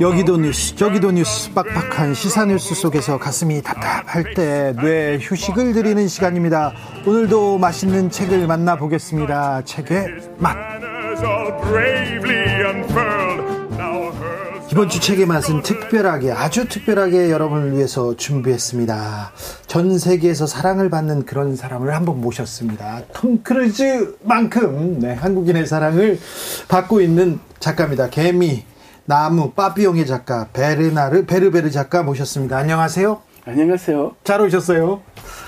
여기도 뉴스 저기도 뉴스 빡빡한 시사 뉴스 속에서 가슴이 답답할 때 뇌 휴식을 드리는 시간입니다. 오늘도 맛있는 책을 만나보겠습니다. 책의 맛. 이번 주 책의 맛은 특별하게 아주 특별하게 여러분을 위해서 준비했습니다. 전 세계에서 사랑을 받는 그런 사람을 한번 모셨습니다. 톰 크루즈만큼 네, 한국인의 사랑을 받고 있는 작가입니다. 개미 나무 빠삐용의 작가 베르나르 베르베르 작가 모셨습니다. 안녕하세요. 안녕하세요. 잘 오셨어요.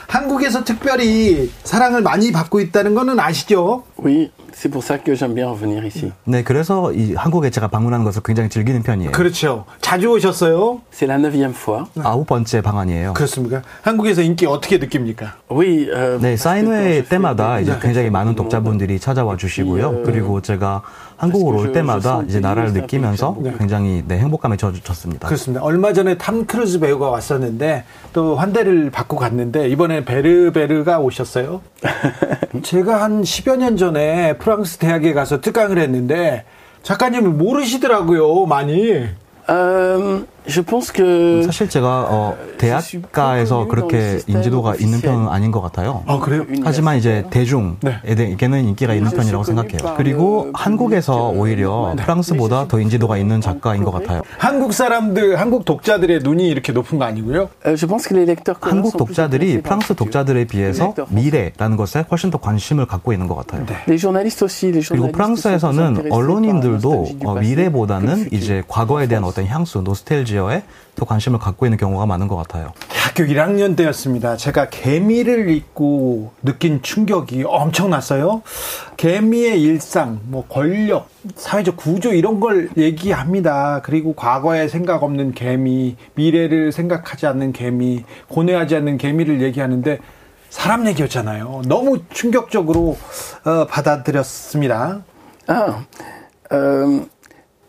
한국에서 특별히 사랑을 많이 받고 있다는 거는 아시죠? Oui, c'est pour ça que j'aime bien revenir ici. 네, 그래서 이 한국에 제가 방문하는 것을 굉장히 즐기는 편이에요. 그렇죠. 자주 오셨어요? C'est la neuvième fois. 아홉 번째 방안이에요. 그렇습니까? 한국에서 인기 어떻게 느낍니까? Oui, euh, 네, 사인회 때마다 이제 네. 굉장히 많은 독자분들이 찾아와 주시고요. 그리고 제가 한국으로 올 때마다 이제 나라를 느끼면서 굉장히 네, 행복감에 젖었습니다. 그렇습니다. 얼마 전에 탐 크루즈 배우가 왔었는데 또 환대를 받고 갔는데 이번에 베르베르가 오셨어요. 제가 한 10여 년 전에 프랑스 대학에 가서 특강을 했는데 작가님을 모르시더라고요, 많이. euh, je pense que 사실 제가 어, 대학가에서 그렇게 인지도가 있는 편은 아닌 것 같아요. 아, 그래요? 하지만 이제 네. 대중에게는 인기가 있는 편이라고 생각해요. 그리고 한국에서 오히려 프랑스보다 더 인지도가 있는 작가인 것 같아요. 한국 사람들, 한국 독자들의 눈이 이렇게 높은 거 아니고요? euh, 한국 독자들이 프랑스. 독자들에 비해서 미래라는 것에 훨씬 더 관심을 갖고 있는 것 같아요. Les 그리고 프랑스에서는 언론인들도 어, 미래보다는. 이제 과거에 대한 어떤 향수, 노스텔지 어에 더 관심을 갖고 있는 경우가 많은 것 같아요. 대학교 1학년 때였습니다. 제가 개미를 읽고 느낀 충격이 엄청났어요. 개미의 일상, 뭐 권력, 사회적 구조 이런 걸 얘기합니다. 그리고 과거에 생각 없는 개미, 미래를 생각하지 않는 개미, 고뇌하지 않는 개미를 얘기하는데 사람 얘기였잖아요. 너무 충격적으로 어, 받아들였습니다. Ah, euh,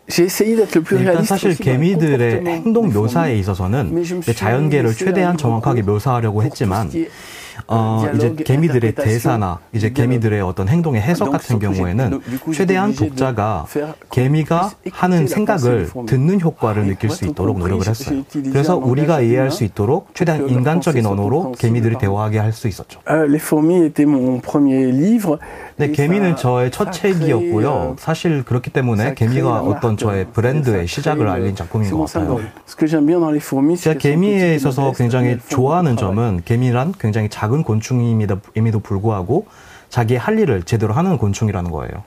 j'ai essayé d'être le plus 일단 사실 개미들의 행동 묘사에. 있어서는 자연계를 최대한 정확하게 묘사하려고 했지만 어, euh, 이제 개미들의 대사나 이제. 개미들의 어떤 행동의 해석 같은 경우에는 최대한 독자가 개미가 하는 생각을. 듣는 효과를 Ah, 느낄 수 있도록 노력을 했어요. 그래서 우리가 이해할 수 있도록 최대한 인간적인 언어로 개미들이 대화하게 할 수 있었죠. Euh. 네, 개미는 저의 첫 책이었고요. euh, 사실 그렇기 때문에 개미가 어떤 저의 브랜드의 시작을 알린 작품인 것 같아요. 제가 개미에 있어서 굉장히 좋아하는. 점은 개미란 굉장히 작은 곤충임에도 임에도 불구하고 자기의 할 일을 제대로 하는 곤충이라는 거예요.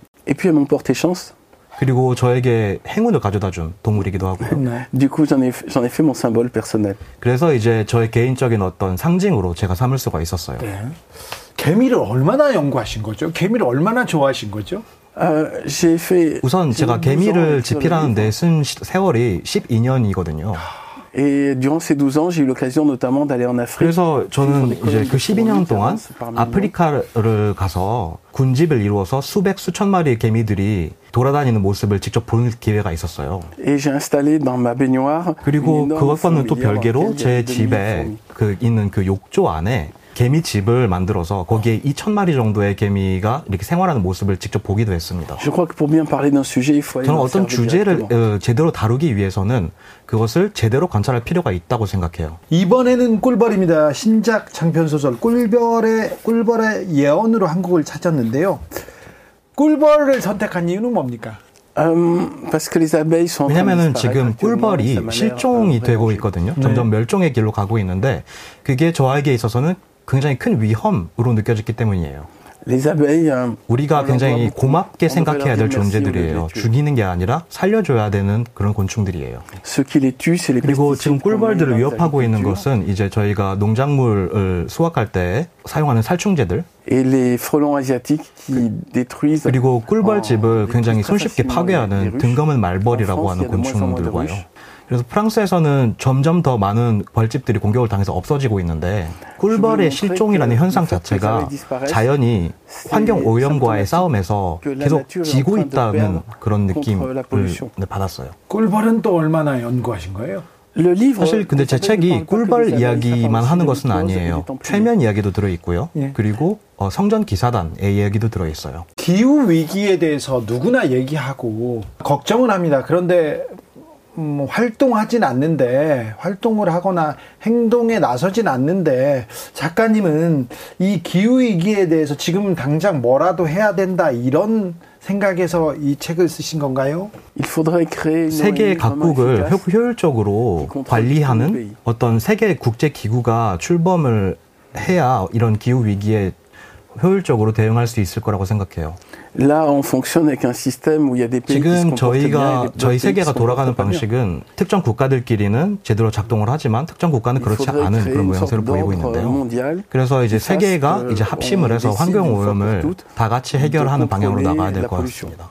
그리고 저에게 행운을 가져다 준 동물이기도 하고요. Du coup, j'en ai, j'en ai fait mon symbole personnel. 그래서 이제 저의 개인적인 어떤 상징으로 제가 삼을 수가 있었어요. 개미를 얼마나 연구하신 거죠? 개미를 얼마나 좋아하신 거죠? Euh. 우선 제가 12 ans 개미를 집필하는데 livre. 쓴 시- 세월이 12년이거든요. Et durant ces 12 ans, j'ai eu l'occasion notamment d'aller en Afrique. 그래서 저는 이제 그 de 12년 fourmis 동안. 아프리카를 가서 군집을 이루어서 수백 수천 마리의 개미들이 돌아다니는 모습을 직접 볼 기회가 있었어요. Et j'ai installé dans ma baignoire. 그리고 그것과는 또 별개로 제 avait 2000 집에. 그 있는 그 욕조 안에 개미 집을 만들어서 거기에 2천 마리 정도의 개미가 이렇게 생활하는 모습을 직접 보기도 했습니다. 저는 어떤 주제를. 어, 제대로 다루기 위해서는 그것을 제대로 관찰할 필요가 있다고 생각해요. 이번에는 꿀벌입니다. 신작 장편 소설 꿀벌의 꿀벌의 예언으로 한국을 찾았는데요. 꿀벌을 선택한 이유는 뭡니까? De 왜냐면은 지금 꿀벌이 실종이 euh, 되고 있거든요. 네. 점점 멸종의 길로 가고 있는데 그게 저에게 있어서는 굉장히 큰 위험으로 느껴졌기 때문이에요. Euh, 우리가 굉장히. 고맙게 생각해야 될 존재들이에요. 죽이는 게 아니라 살려줘야 되는 그런 곤충들이에요. 그리고 지금 꿀벌들을 위협하고 있는. 것은 이제 저희가 농작물을 수확할 때 사용하는 살충제들. 그리고 꿀벌집을 어, 굉장히 손쉽게 파괴하는. 등검은 말벌이라고 하는 곤충들과요. 그래서 프랑스에서는 점점 더 많은 벌집들이 공격을 당해서 없어지고 있는데 꿀벌의 실종이라는 현상 자체가 자연이 환경 오염과의 싸움에서 계속 지고 있다는 그런 느낌을 네, 받았어요. 꿀벌은 또 얼마나 연구하신 거예요? 사실 근데 제 책이 꿀벌 이야기만 하는 것은 아니에요. 최면 이야기도 들어있고요. 예. 그리고 어, 성전 기사단의 이야기도 들어있어요. 기후 위기에 대해서 누구나 얘기하고 걱정은 합니다. 그런데 음, 활동하진 않는데 활동을 하거나 행동에 나서진 않는데 작가님은 이 기후 위기에 대해서 지금 당장 뭐라도 해야 된다 이런 생각에서 이 책을 쓰신 건가요? 세계 각국을 효율적으로 관리하는 어떤 세계 국제 기구가 출범을 해야 이런 기후 위기에 효율적으로 대응할 수 있을 거라고 생각해요. 지금 저희가 저희 세계가 돌아가는 방식은 특정 국가들끼리는 제대로 작동을 하지만 특정 국가는 그렇지 않은 그런 모양새를 보이고 있는데요. 그래서 이제 세계가 이제 합심을 해서 환경 오염을 다 같이 해결하는 방향으로 나가야 될 것 같습니다.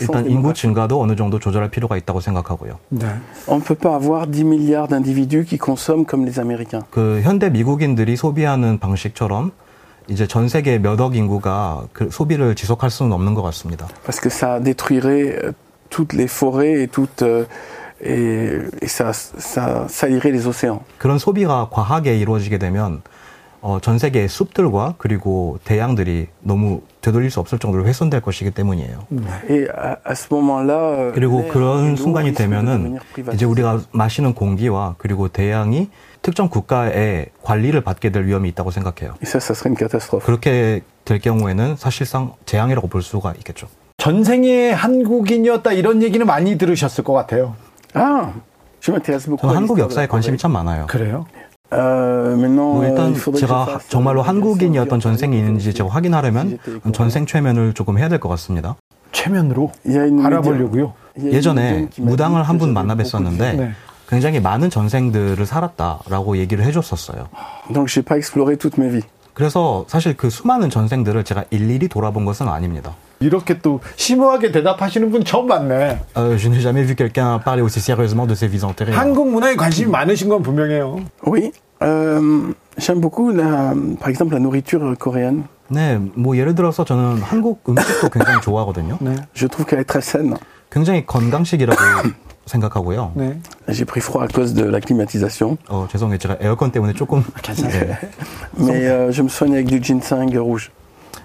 일단 인구 증가도 어느 정도 조절할 필요가 있다고 생각하고요. 네. On peut pas avoir 10 milliards d'individus qui consomment comme les Américains. 그 현대 미국인들이 소비하는 방식처럼 이제 전 세계 몇억 인구가 그 소비를 지속할 수는 없는 것 같습니다. Parce que ça détruirait toutes les forêts et toutes et, et ça, ça salirait les océans. 그런 소비가 과하게 이루어지게 되면 어, 전 세계의 숲들과 그리고 대양들이 너무 되돌릴 수 없을 정도로 훼손될 것이기 때문이에요. 그리고 그런 순간이 되면은 이제 우리가 마시는 공기와 그리고 대양이 특정 국가의 관리를 받게 될 위험이 있다고 생각해요. 그렇게 될 경우에는 사실상 재앙이라고 볼 수가 있겠죠. 전생에 한국인이었다 이런 얘기는 많이 들으셨을 것 같아요. 아, 저는 한국 역사에 관심이 참 많아요. 그래요? 어, 뭐 일단 제가 정말로 한국인이었던 전생이 있는지 제가 확인하려면 전생 최면을 조금 해야 될 것 같습니다. 최면으로 알아보려고요. 예전에 무당을 한 분 만나 뵀었는데 네. 굉장히 많은 전생들을 살았다라고 얘기를 해줬었어요. 그래서 사실 그 수많은 전생들을 제가 일일이 돌아본 것은 아닙니다. 이렇게 또 심오하게 대답하시는 분 처음 봤네. Euh, je n'ai jamais vu quelqu'un parler aussi sérieusement de ses vies antérieures. 한국 문화에 관심이 많으신 건 분명해요. Oui. Euh, j'aime beaucoup, la, par exemple, la nourriture coréenne. 네, 뭐 예를 들어서 저는 한국 음식도 굉장히 좋아하거든요. 네. Je trouve qu'elle est très saine. 굉장히 건강식이라고 생각하고요. 네. J'ai pris froid à cause de la climatisation. 어, 죄송해요. 제가 에어컨 때문에 조금 괜찮아요. Mais euh, je me soigne avec du ginseng rouge.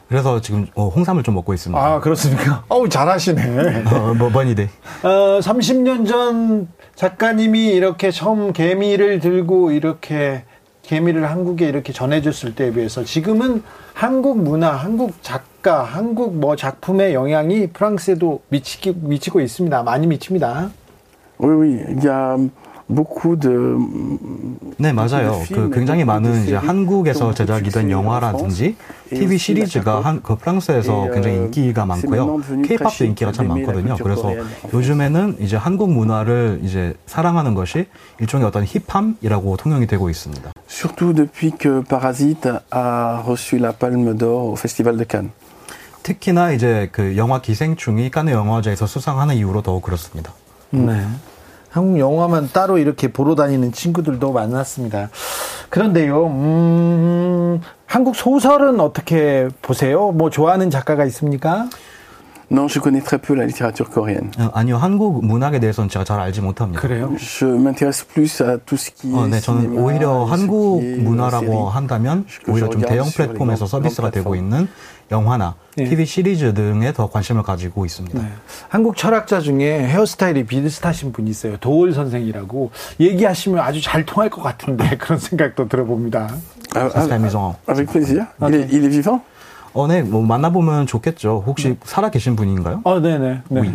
그래서 지금 어, 홍삼을 좀 먹고 있습니다. 아, 그렇습니까? 어우, 잘하시네. 어, 뭐, 번이돼. 어, 30년 전 작가님이 이렇게 처음 개미를 들고 이렇게 개미를 한국에 이렇게 전해줬을 때에 비해서 지금은 한국 문화, 한국 작가, 한국 뭐 작품의 영향이 프랑스에도 미치기, 미치고 있습니다. 많이 미칩니다. Oui, oui. Il y a beaucoup de 네 맞아요. 그 굉장히 많은 이제 한국에서 제작이 된 영화라든지 TV 시리즈가 한 그 프랑스에서 굉장히 인기가 많고요. K-팝도 인기가 참 많거든요. 그래서 요즘에는 이제 한국 문화를 이제 사랑하는 것이 일종의 어떤 힙함이라고 통용이 되고 있습니다. Surtout depuis que Parasite a reçu la Palme d'Or au Festival de Cannes. 특히나 이제 그 영화 기생충이 칸네 영화제에서 수상하는 이후로 더욱 그렇습니다. 네. 한국 영화만 따로 이렇게 보러 다니는 친구들도 많았습니다. 그런데요, 음, 한국 소설은 어떻게 보세요? 뭐 좋아하는 작가가 있습니까? Non, je connais très peu la littérature coréenne. 어, 아니요, 한국 문학에 대해서는 제가 잘 알지 못합니다. 그래요? Je m'intéresse plus à tout ce qui 어, 네, 저는 오히려 한국 문화라고 한다면 오히려 좀 대형 플랫폼에서 서비스가 되고 있는 영화나 네. TV 시리즈 등에 더 관심을 가지고 있습니다. 네. 한국 철학자 중에 헤어스타일이 비슷하신 분이 있어요. 도올 선생이라고 얘기하시면 아주 잘 통할 것 같은데 그런 생각도 들어봅니다. 아, 아, avec plaisir. Il est, il est vivant? 어, 네, 뭐 만나보면 좋겠죠. 혹시 네. 살아 계신 분인가요? 어, 네네. 네. 네.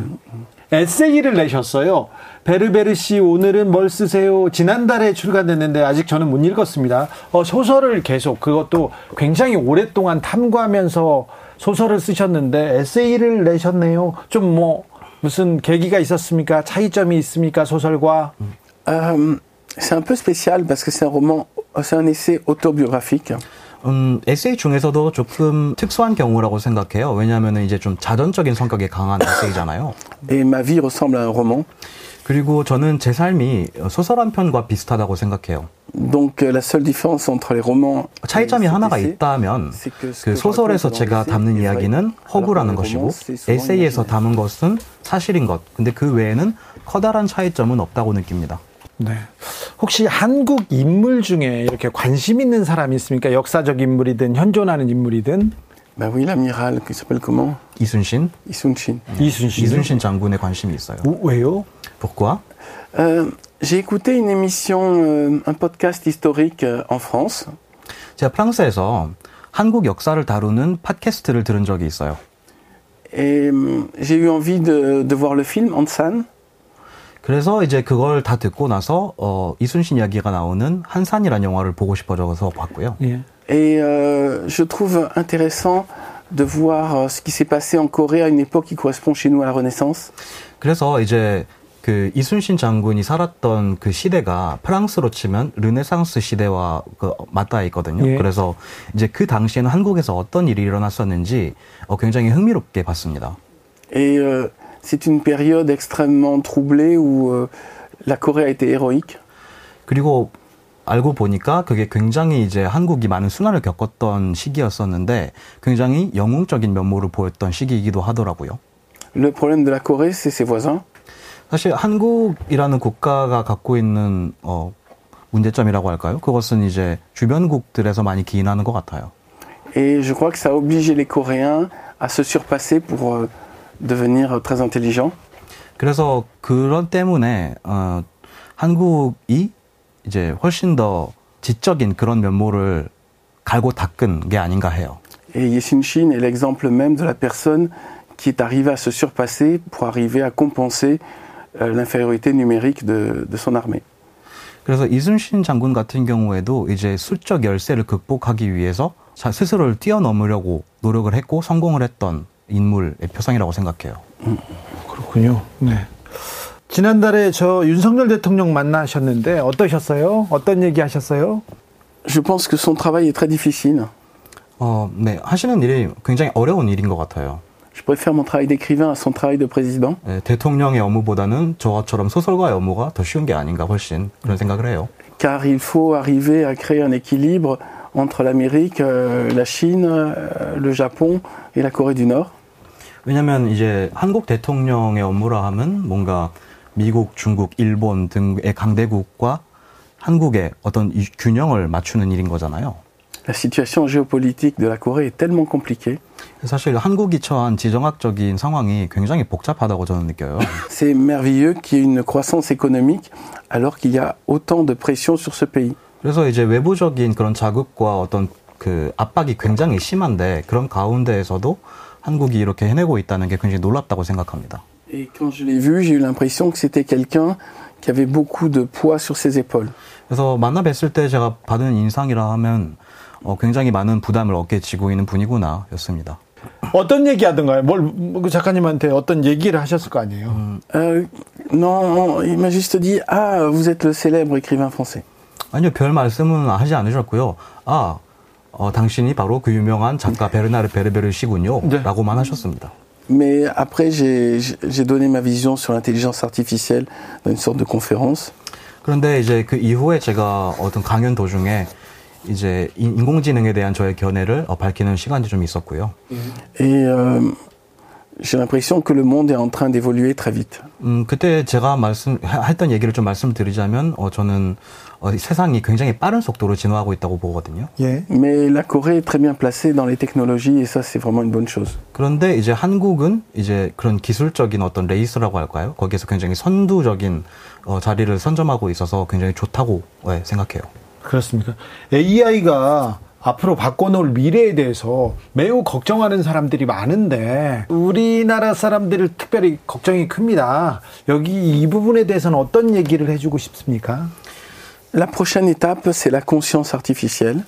에세이를 내셨어요. 베르베르 씨 오늘은 뭘 쓰세요? 지난달에 출간됐는데 아직 저는 못 읽었습니다. 어, 소설을 계속 그것도 굉장히 오랫동안 탐구하면서 소설을 쓰셨는데 에세이를 내셨네요. 좀 뭐 무슨 계기가 있었습니까? 차이점이 있습니까? 소설과? Um, c'est un peu spécial parce que c'est un roman, c'est un essai autobiographique. 음, 에세이 중에서도 조금 특수한 경우라고 생각해요. 왜냐하면 이제 좀 자전적인 성격이 강한 에세이잖아요. Et ma vie ressemble à un roman. 그리고 저는 제 삶이 소설 한 편과 비슷하다고 생각해요. Donc la seule différence entre les romans 차이점이 하나가 있다면 그 소설에서 제가 담는 이야기는 허구라는 것이고 에세이에서 담은 것은 사실인 것. 근데 그 외에는 커다란 차이점은 없다고 느낍니다. 네. 혹시 한국 인물 중에 이렇게 관심 있는 사람이 있습니까? 역사적 인물이든 현존하는 인물이든? Bah oui, l'amiral qui s'appelle comment 이순신. 이순신. 이순신. 이순신 장군에 관심이 있어요. 왜요? Pourquoi? Euh, j'ai écouté une émission, euh, un podcast historique euh, en France. 제가 프랑스에서 한국 역사를 다루는 팟캐스트를 들은 적이 있어요. Et j'ai eu envie de, de voir le film Ansan. 그래서 이제 그걸 다 듣고 나서 어, 이순신 이야기가 나오는 한산이라는 영화를 보고 싶어져서 봤고요. 예. Et euh, je trouve intéressant de voir euh, ce qui s'est passé en Corée à une époque qui correspond chez nous à la Renaissance. 그래서 이제 그 이순신 장군이 살았던 그 시대가 프랑스로 치면 르네상스 시대와 그 맞닿아 있거든요. 예. 그래서 이제 그 당시에는 한국에서 어떤 일이 일어났었는지 어, 굉장히 흥미롭게 봤습니다. Et euh, c'est une période extrêmement troublée où euh, la Corée a été héroïque. 그리고 알고 보니까 그게 굉장히 이제 한국이 많은 순환을 겪었던 시기였었는데 굉장히 영웅적인 면모를 보였던 시기이기도 하더라고요. Le problème de la Corée, c'est ses voisins. 사실 한국이라는 국가가 갖고 있는 어, 문제점이라고 할까요? 그것은 이제 주변국들에서 많이 기인하는 것 같아요. Et je crois que ça a obligé les Coréens à se surpasser pour euh, devenir très intelligents. 그래서 그런 때문에 어, 한국이 이제 훨씬 더 지적인 그런 면모를 갈고 닦은 게 아닌가 해요. Et Yeshin est l'exemple même de la personne qui est arrivée à se surpasser pour arriver à compenser euh, l'infériorité numérique de, de son armée. 그래서 이순신 장군 같은 경우에도 이제 수적 열세를 극복하기 위해서 자- 스스로를 뛰어넘으려고 노력을 했고 성공을 했던 인물의 표상이라고 생각해요. 그렇군요. 네. 지난달에 저 윤석열 대통령 만나셨는데 어떠셨어요? 어떤 얘기 하셨어요? Je pense que son travail est très difficile. 어, 네. 하시는 일이 굉장히 어려운 일인 것 같아요. Je préfère mon travail d'écrivain à son travail de président. 네, 대통령의 업무보다는 저처럼 소설가의 업무가 더 쉬운 게 아닌가 훨씬 그런 생각을 해요. car il faut arriver à créer un équilibre entre l'Amérique, euh, la Chine, euh, le Japon et la Corée du Nord. 왜냐하면 이제 한국 대통령의 업무라 하면 뭔가 미국, 중국, 일본 등의 강대국과 한국의 어떤 이 균형을 맞추는 일인 거잖아요. La situation géopolitique de la Corée est tellement compliquée. 사실 한국이 처한 지정학적인 상황이 굉장히 복잡하다고 저는 느껴요. C'est merveilleux qu'il y ait une croissance économique alors qu'il y a autant de pression sur ce pays. 그래서 이제 외부적인 그런 자극과 어떤 그 압박이 굉장히 심한데 그런 가운데에서도 한국이 이렇게 해내고 있다는 게 굉장히 놀랍다고 생각합니다. Et quand je l'ai vu, j'ai eu l'impression que c'était quelqu'un qui avait beaucoup de poids sur ses épaules. 그래서 만나 뵀을 때 제가 받은 인상이라 하면 어, 굉장히 많은 부담을 어깨에 지고 있는 분이구나 였습니다. 어떤 얘기 하던가요? 뭘, 그 작가님한테 어떤 얘기를 하셨을 거 아니에요? Euh, non, il m'a juste dit Ah, vous êtes le célèbre écrivain français. 아니요, 별 말씀은 하지 않으셨고요. 아, 어, 당신이 바로 그 유명한 작가 베르나르 베르베르 씨군요. 네. 라고만 하셨습니다. Mais après, j'ai donné ma vision sur l'intelligence artificielle dans une sorte de conférence. 그런데 이제 그 이후에 제가 어떤 강연 도중에 이제 인- 인공지능에 대한 저의 견해를 어, 밝히는 시간이 좀 있었고요. Et euh, j'ai l'impression que le monde est en train d'évoluer très vite. 음, 그때 제가 말씀, 하- 했던 얘기를 좀 말씀드리자면, 어, 저는, 어, 세상이 굉장히 빠른 속도로 진화하고 있다고 보거든요. 예. Mais la Corée est très bien placée dans les technologies et ça, c'est vraiment une bonne chose. 그런데 이제 한국은 이제 그런 기술적인 어떤 레이스라고 할까요? 거기에서 굉장히 선두적인 어, 자리를 선점하고 있어서 굉장히 좋다고 예, 생각해요. 그렇습니까? AI가 앞으로 바꿔놓을 미래에 대해서 매우 걱정하는 사람들이 많은데 우리나라 사람들을 특별히 걱정이 큽니다. 여기 이 부분에 대해서는 어떤 얘기를 해주고 싶습니까? La prochaine étape, c'est la conscience artificielle.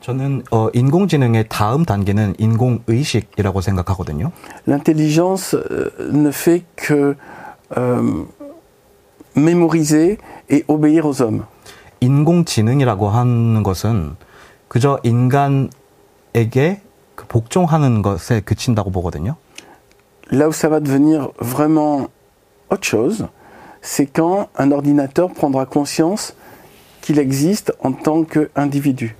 저는 어, 인공지능의 다음 단계는 인공의식이라고 생각하거든요. L'intelligence euh, ne fait que euh, mémoriser et obéir aux hommes. 인공지능이라고 하는 것은 그저 인간에게 그 복종하는 것에 그친다고 보거든요. Là où ça va devenir vraiment autre chose, c'est quand un ordinateur prendra conscience qu'il existe en tant qu'individu.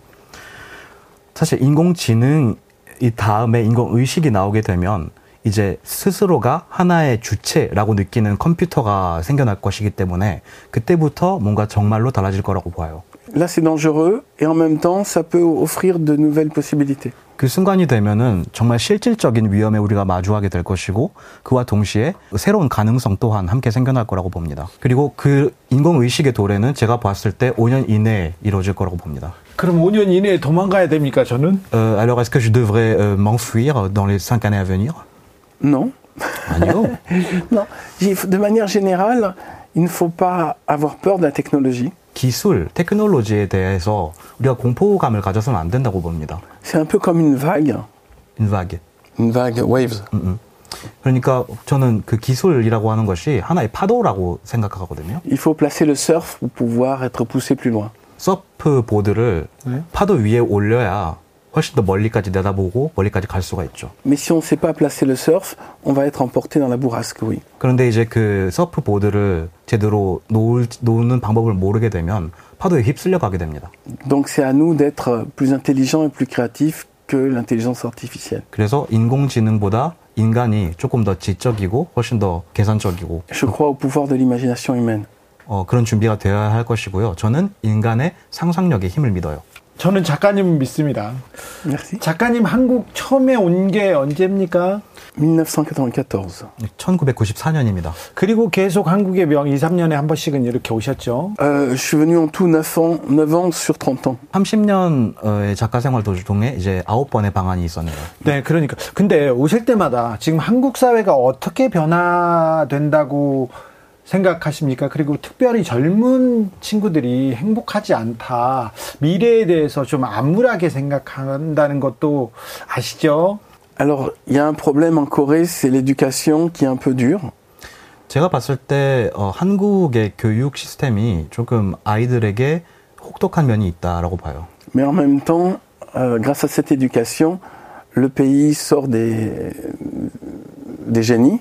사실 인공지능 이 다음에 인공 의식이 나오게 되면 이제 스스로가 하나의 주체라고 느끼는 컴퓨터가 생겨날 것이기 때문에 그때부터 뭔가 정말로 달라질 거라고 봐요. Là, c'est dangereux et en même temps, ça peut offrir de nouvelles possibilités. 그 순간이 되면은 정말 실질적인 위험에 우리가 마주하게 될 것이고 그와 동시에 새로운 가능성 또한 함께 생겨날 거라고 봅니다. 그리고 그 인공의식의 도래는 제가 봤을 때 5년 이내에 이루어질 거라고 봅니다. 그럼 5년 이내에 도망가야 됩니까, 저는? Euh, alors est-ce que je devrais euh, m'enfuir dans les 5 années à venir Non. 아니요. non. De manière générale, il ne faut pas avoir peur de la technologie. 기술, 테크놀로지에 대해서 우리가 공포감을 가져서는 안 된다고 봅니다. C'est un peu comme une vague. Une vague. Une vague, waves. 음, 음. 그러니까 저는 그 기술이라고 하는 것이 하나의 파도라고 생각하거든요. Il faut placer le surf pour pouvoir être poussé plus loin. 서프 보드를 네. 파도 위에 올려야 훨씬 더 멀리까지 내다보고 멀리까지 갈 수가 있죠. Mais si on sait pas placer le surf, on va être emporté dans la bourrasque, oui. 그런데 이제 그 서프 보드를 제대로 놓을, 놓는 방법을 모르게 되면 파도에 휩쓸려 가게 됩니다. Donc c'est à nous d'être plus intelligents et plus créatifs que l'intelligence artificielle. 그래서 인공지능보다 인간이 조금 더 지적이고 훨씬 더 계산적이고 Je crois au pouvoir de l'imagination humaine. 어, 그런 준비가 되어야 할 것이고요. 저는 인간의 상상력에 힘을 믿어요. 저는 작가님 믿습니다. Merci. 작가님 한국 처음에 온 게 언제입니까? 1994. 1994년입니다. 그리고 계속 한국에 명 2, 3년에 한 번씩은 이렇게 오셨죠. Euh, je suis venu en tout 9 ans, 9 ans sur 30 ans. 30년의 작가 생활 도중에 이제 9번의 방안이 있었네요. 네, 그러니까. 근데 오실 때마다 지금 한국 사회가 어떻게 변화된다고 생각하십니까? 그리고 특별히 젊은 친구들이 행복하지 않다. 미래에 대해서 좀 암울하게 생각한다는 것도 아시죠? Alors, il y a un problème en Corée, c'est l'éducation qui est un peu dure. 제가 봤을 때 어, 한국의 교육 시스템이 조금 아이들에게 혹독한 면이 있다라고 봐요. Mais en même temps, euh, grâce à cette éducation, le pays sort des, des génies.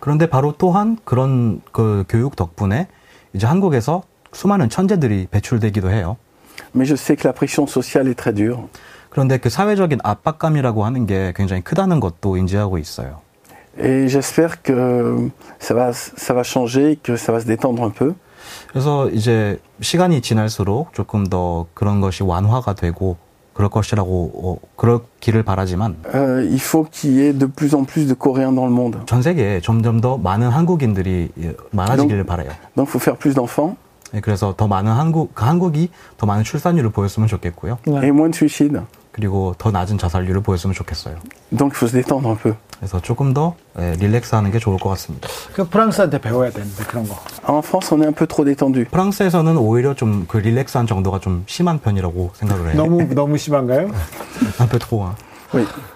그런데 바로 또한 그런 그 교육 덕분에 이제 한국에서 수많은 천재들이 배출되기도 해요. Mais je sais que la pression sociale est très dure. 그런데 그 사회적인 압박감이라고 하는 게 굉장히 크다는 것도 인지하고 있어요. Et j'espère que ça va, ça va changer, que ça va se détendre un peu. 그래서 이제 시간이 지날수록 조금 더 그런 것이 완화가 되고 그럴 것이라고 어, 그렇기를 바라지만 Euh, il faut qu'il y ait de plus en plus de Coréens dans le monde. 전 세계에 점점 더 많은 한국인들이 많아지기를 바라요. Donc il faut faire plus d'enfants 네, 그래서 더 많은 한국 그 한국이 더 많은 출산율을 보였으면 좋겠고요. et moins de suicides. 그리고 더 낮은 자살률을 보였으면 좋겠어요. Donc il faut se détendre un peu. 그래서 조금 더 예, 릴렉스하는 게 좋을 것 같습니다. 그 프랑스한테 배워야 되는데 그런 거. En France, on est un peu trop détendu. 프랑스에서는 오히려 좀 그 릴렉스한 정도가 좀 심한 편이라고 생각을 해요. 너무 너무 심한가요? 한편 토아. Oui.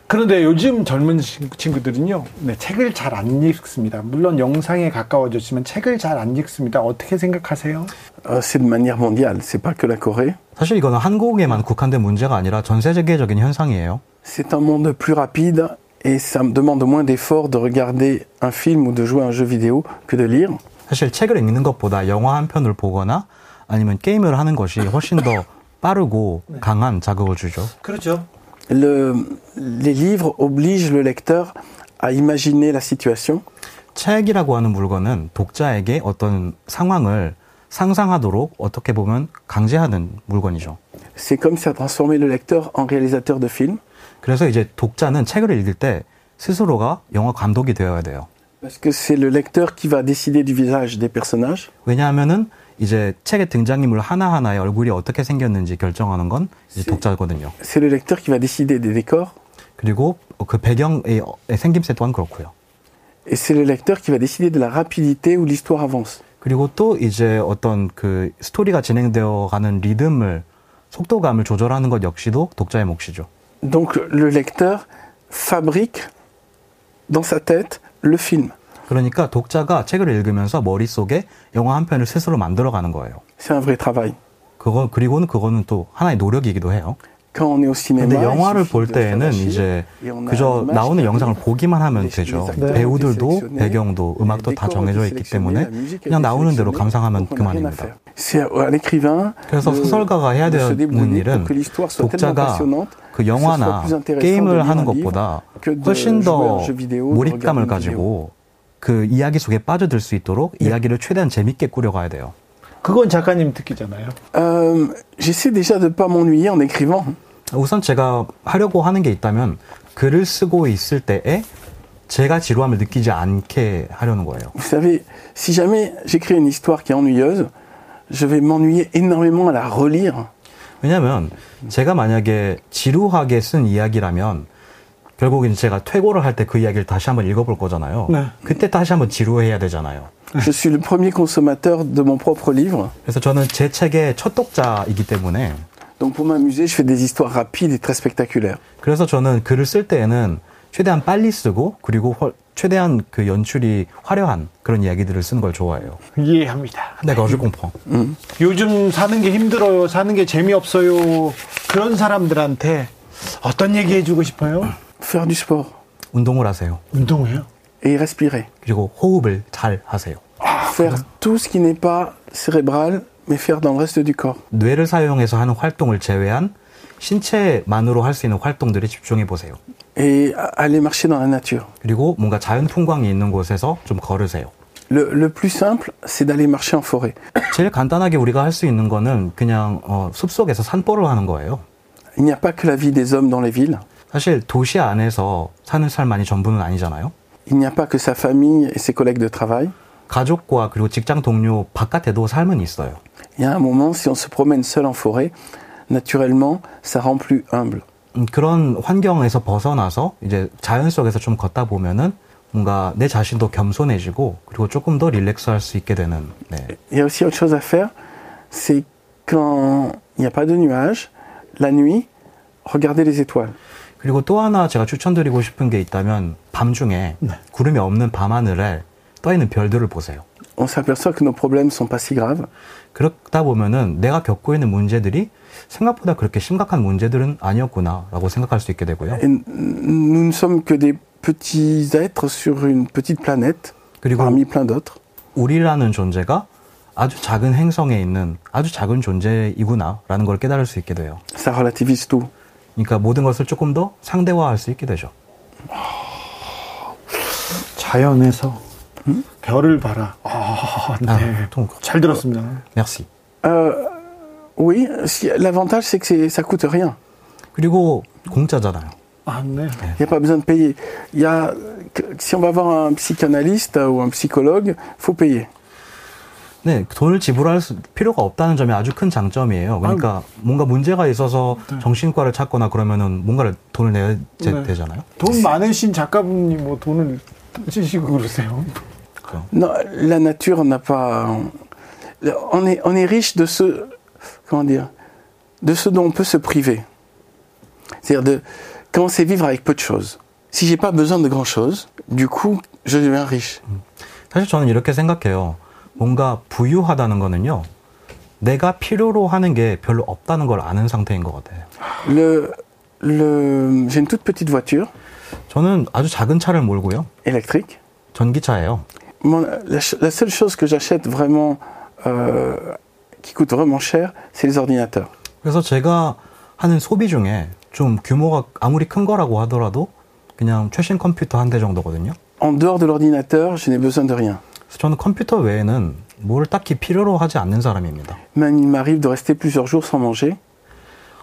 그런데 요즘 젊은 친- 친구들은요, 네, 책을 잘 안 읽습니다. 물론 영상에 가까워졌지만 책을 잘 안 읽습니다. 어떻게 생각하세요? Euh, c'est de manière mondiale, c'est pas que la Corée. 사실 이거는 한국에만 국한된 문제가 아니라 전 세계적인 현상이에요. C'est un monde plus rapide et ça me demande moins d'efforts de regarder un film ou de jouer à un jeu vidéo que de lire. 사실 책을 읽는 것보다 영화 한 편을 보거나 아니면 게임을 하는 것이 훨씬 더 빠르고 강한 자극을 주죠. 그렇죠. Le- les livres obligent le lecteur à imaginer la situation. 책이라고 하는 물건은 독자에게 어떤 상황을 상상하도록 어떻게 보면 강제하는 물건이죠. C'est comme ça transformer le lecteur en réalisateur de film. 그래서 이제 독자는 책을 읽을 때 스스로가 영화 감독이 되어야 돼요. Parce que c'est le lecteur qui va décider du visage des personnages. 왜냐하면은 이제 책의 등장인물 하나하나의 얼굴이 어떻게 생겼는지 결정하는 건 이제 독자거든요. C'est le lecteur qui va décider des décors. 그리고 그 배경의 생김새 또한 그렇고요. Et c'est le lecteur qui va décider de la rapidité où l'histoire avance. 그리고 또 이제 어떤 그 스토리가 진행되어 가는 리듬을 속도감을 조절하는 것 역시도 독자의 몫이죠. Donc le lecteur fabrique dans sa tête le film. 그러니까 독자가 책을 읽으면서 머릿속에 영화 한 편을 스스로 만들어 가는 거예요. C'est un vrai travail. 그거 그리고는 그거는 또 하나의 노력이기도 해요. 근데 영화를 볼 때에는 이제 그저 나오는 영상을 보기만 하면 되죠. 네. 배우들도 배경도 음악도 다 정해져 있기 때문에 그냥 나오는 대로 감상하면 그만입니다. 그래서 소설가가 해야 되는 일은 독자가 그 영화나 게임을 하는 것보다 훨씬 더 몰입감을 가지고 그 이야기 속에 빠져들 수 있도록 네. 이야기를 최대한 재밌게 꾸려가야 돼요. 그건 작가님 특기잖아요. Euh, j'essaie déjà de pas m'ennuyer en écrivant. 우선 제가 하려고 하는 게 있다면 글을 쓰고 있을 때에 제가 지루함을 느끼지 않게 하려는 거예요. Vous savez, si jamais j'écris une histoire qui est ennuyeuse, je vais m'ennuyer énormément à la relire. 왜냐하면 제가 만약에 지루하게 쓴 이야기라면 결국엔 제가 퇴고를 할 때 그 이야기를 다시 한번 읽어볼 거잖아요. 네. 그때 다시 한번 지루해야 되잖아요. Je suis le premier consommateur de mon propre livre. 그래서 저는 제 책의 첫 독자이기 때문에. Donc pour m'amuser, je fais des histoires rapides et très spectaculaires. 그래서 저는 글을 쓸 때에는 최대한 빨리 쓰고 그리고 최대한 그 연출이 화려한 그런 이야기들을 쓰는 걸 좋아해요. 이해합니다. 네, 네. je comprends. 음. 요즘 사는 게 힘들어요. 사는 게 재미없어요. 그런 사람들한테 어떤 얘기 해주고 싶어요? Faire du sport. 운동을 하세요. 운동해요? Et respirer. 그리고 호흡을 잘 하세요. Faire tout ce qui n'est pas cérébral, mais faire dans le reste du corps. 뇌를 사용해서 하는 활동을 제외한 신체만으로 할 수 있는 활동들에 집중해 보세요. Et aller marcher dans la nature. 그리고 뭔가 자연 풍광이 있는 곳에서 좀 걸으세요. Le, le plus simple, c'est d'aller marcher en forêt. 제일 간단하게 우리가 할 수 있는 거는 그냥 어, 숲속에서 산보를 하는 거예요. Il n'y a pas que la vie des hommes dans les villes. 사실 도시 안에서 사는 삶만이 전부는 아니잖아요. Il n'y a pas que sa famille et ses collègues de travail. 가족과 그리고 직장 동료 바깥에도 삶은 있어요. Il y a un moment, si on se promène seul en forêt, naturellement, ça rend plus humble. 그런 환경에서 벗어나서 이제 자연 속에서 좀 걷다 보면은 뭔가 내 자신도 겸손해지고 그리고 조금 더 릴렉스할 수 있게 되는. 네. Il y a aussi autre chose à faire, c'est quand il n'y a pas de nuages, la nuit, regarder les étoiles. 그리고 또 하나 제가 추천드리고 싶은 게 있다면 밤중에 네. 구름이 없는 밤하늘에 떠 있는 별들을 보세요. On s'aperçoit que nos problèmes sont pas si graves. 그러다 보면은 내가 겪고 있는 문제들이 생각보다 그렇게 심각한 문제들은 아니었구나라고 생각할 수 있게 되고요. Et nous ne sommes que des petits êtres sur une petite planète 그리고 parmi plein d'autres. 우리라는 존재가 아주 작은 행성에 있는 아주 작은 존재이구나라는 걸 깨달을 수 있게 돼요. Ça relativise tout. 그러니까 모든 것을 조금 더 상대화할 수 있게 되죠. 자연에서 음? 별을 봐라. 아, 네. 아, 잘 들었습니다. Merci. Euh, oui, l'avantage c'est que ça coûte rien. 그리고 공짜잖아요. 아, 네. Il n'y a pas besoin de payer. Il y a, si on va voir un psychanalyste ou un psychologue, faut payer. 네, 돈을 지불할 필요가 없다는 점이 아주 큰 장점이에요. 그러니까 아, 뭔가 문제가 있어서 네. 정신과를 찾거나 그러면은 뭔가를 돈을 내야 네. 되잖아요. 돈 많으신 작가분이 뭐 돈을 쓰시고 그러세요? Non, la nature n'a pas. On est, on est riche de ce. Comment dire De ce dont on peut se priver. C'est-à-dire de commencer à vivre avec peu de choses. Si j'ai pas besoin de grand chose, du coup, je deviens riche. 사실 저는 이렇게 생각해요. 뭔가 부유하다는 거는요. 내가 필요로 하는 게 별로 없다는 걸 아는 상태인 것 같아요. Le, le, j'ai une toute petite voiture. 저는 아주 작은 차를 몰고요. Électrique. 전기차예요. Mon, la, la seule chose que j'achète vraiment euh, qui coûte vraiment cher, c'est les ordinateurs. 그래서 제가 하는 소비 중에 좀 규모가 아무리 큰 거라고 하더라도 그냥 최신 컴퓨터 한 대 정도거든요. En dehors de l'ordinateur, je n'ai besoin de rien. 저는 컴퓨터 외에는 뭘 딱히 필요로 하지 않는 사람입니다. Mais il m'arrive de rester plusieurs jours sans manger.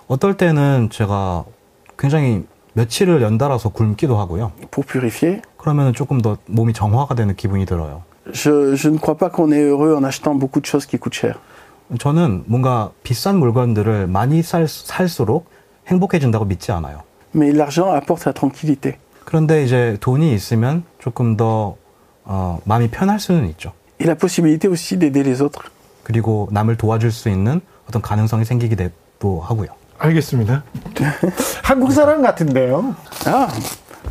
어떨 때는 제가 굉장히 며칠을 연달아서 굶기도 하고요. Pour purifier. 그러면 조금 더 몸이 정화가 되는 기분이 들어요. Je, je ne crois pas qu'on est heureux en achetant beaucoup de choses qui coûtent cher. 저는 뭔가 비싼 물건들을 많이 살, 살수록 행복해진다고 믿지 않아요. Mais l'argent apporte la tranquillité. 그런데 이제 돈이 있으면 조금 더 어, 마음이 편할 수는 있죠. Et la possibilité aussi d'aider les autres. 그리고 남을 도와줄 수 있는 어떤 가능성이 생기기도 하고요. 알겠습니다. 한국 사람 같은데요. 아,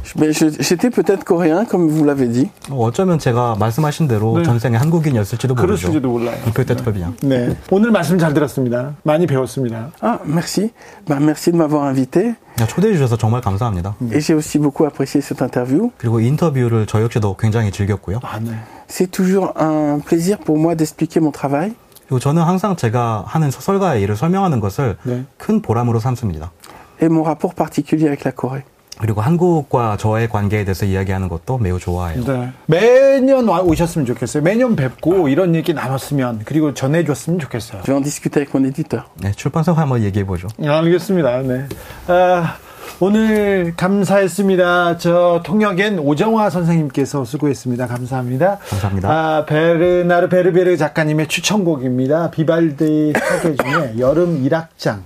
J'étais peut-être coréen, comme vous l'avez dit. 어쩌면 제가 말씀하신 대로 네. 전생에 한국인이었을지도 모르죠. 그럴지도 몰라요. Peut-être bien. 네. 오늘 말씀 잘 들었습니다. 많이 배웠습니다. Ah, merci. Bah, merci de m'avoir invité. 초대해 주셔서 정말 감사합니다. Et j'ai aussi beaucoup apprécié cette interview. 그리고 인터뷰를 저 역시도 굉장히 즐겼고요. 아, 네. C'est toujours un plaisir pour moi d'expliquer mon travail. 그리고 저는 항상 제가 하는 소설가의 일을 설명하는 것을 네. 큰 보람으로 삼습니다. Et mon rapport particulier avec la Corée. 그리고 한국과 저의 관계에 대해서 이야기하는 것도 매우 좋아해요. 네. 매년 오셨으면 좋겠어요. 매년 뵙고 이런 얘기 나눴으면 그리고 전해줬으면 좋겠어요. Discuter avec mon éditeur. 네, 출판사 한번 얘기해 보죠. 알겠습니다. 네. 아, 오늘 감사했습니다. 저 통역엔 오정화 선생님께서 수고했습니다. 감사합니다. 감사합니다. 아, 베르나르 베르베르 작가님의 추천곡입니다. 비발디 사계 중에 여름 일악장.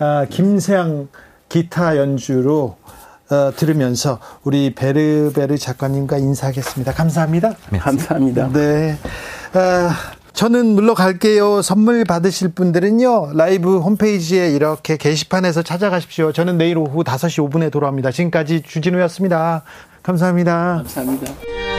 아, 김세양 기타 연주로 어, 들으면서 우리 베르베르 작가님과 인사하겠습니다. 감사합니다. 네, 감사합니다. 네. 아, 저는 물러갈게요. 선물 받으실 분들은요, 라이브 홈페이지에 이렇게 게시판에서 찾아가십시오. 저는 내일 오후 5시 5분에 돌아옵니다. 지금까지 주진우였습니다. 감사합니다. 감사합니다.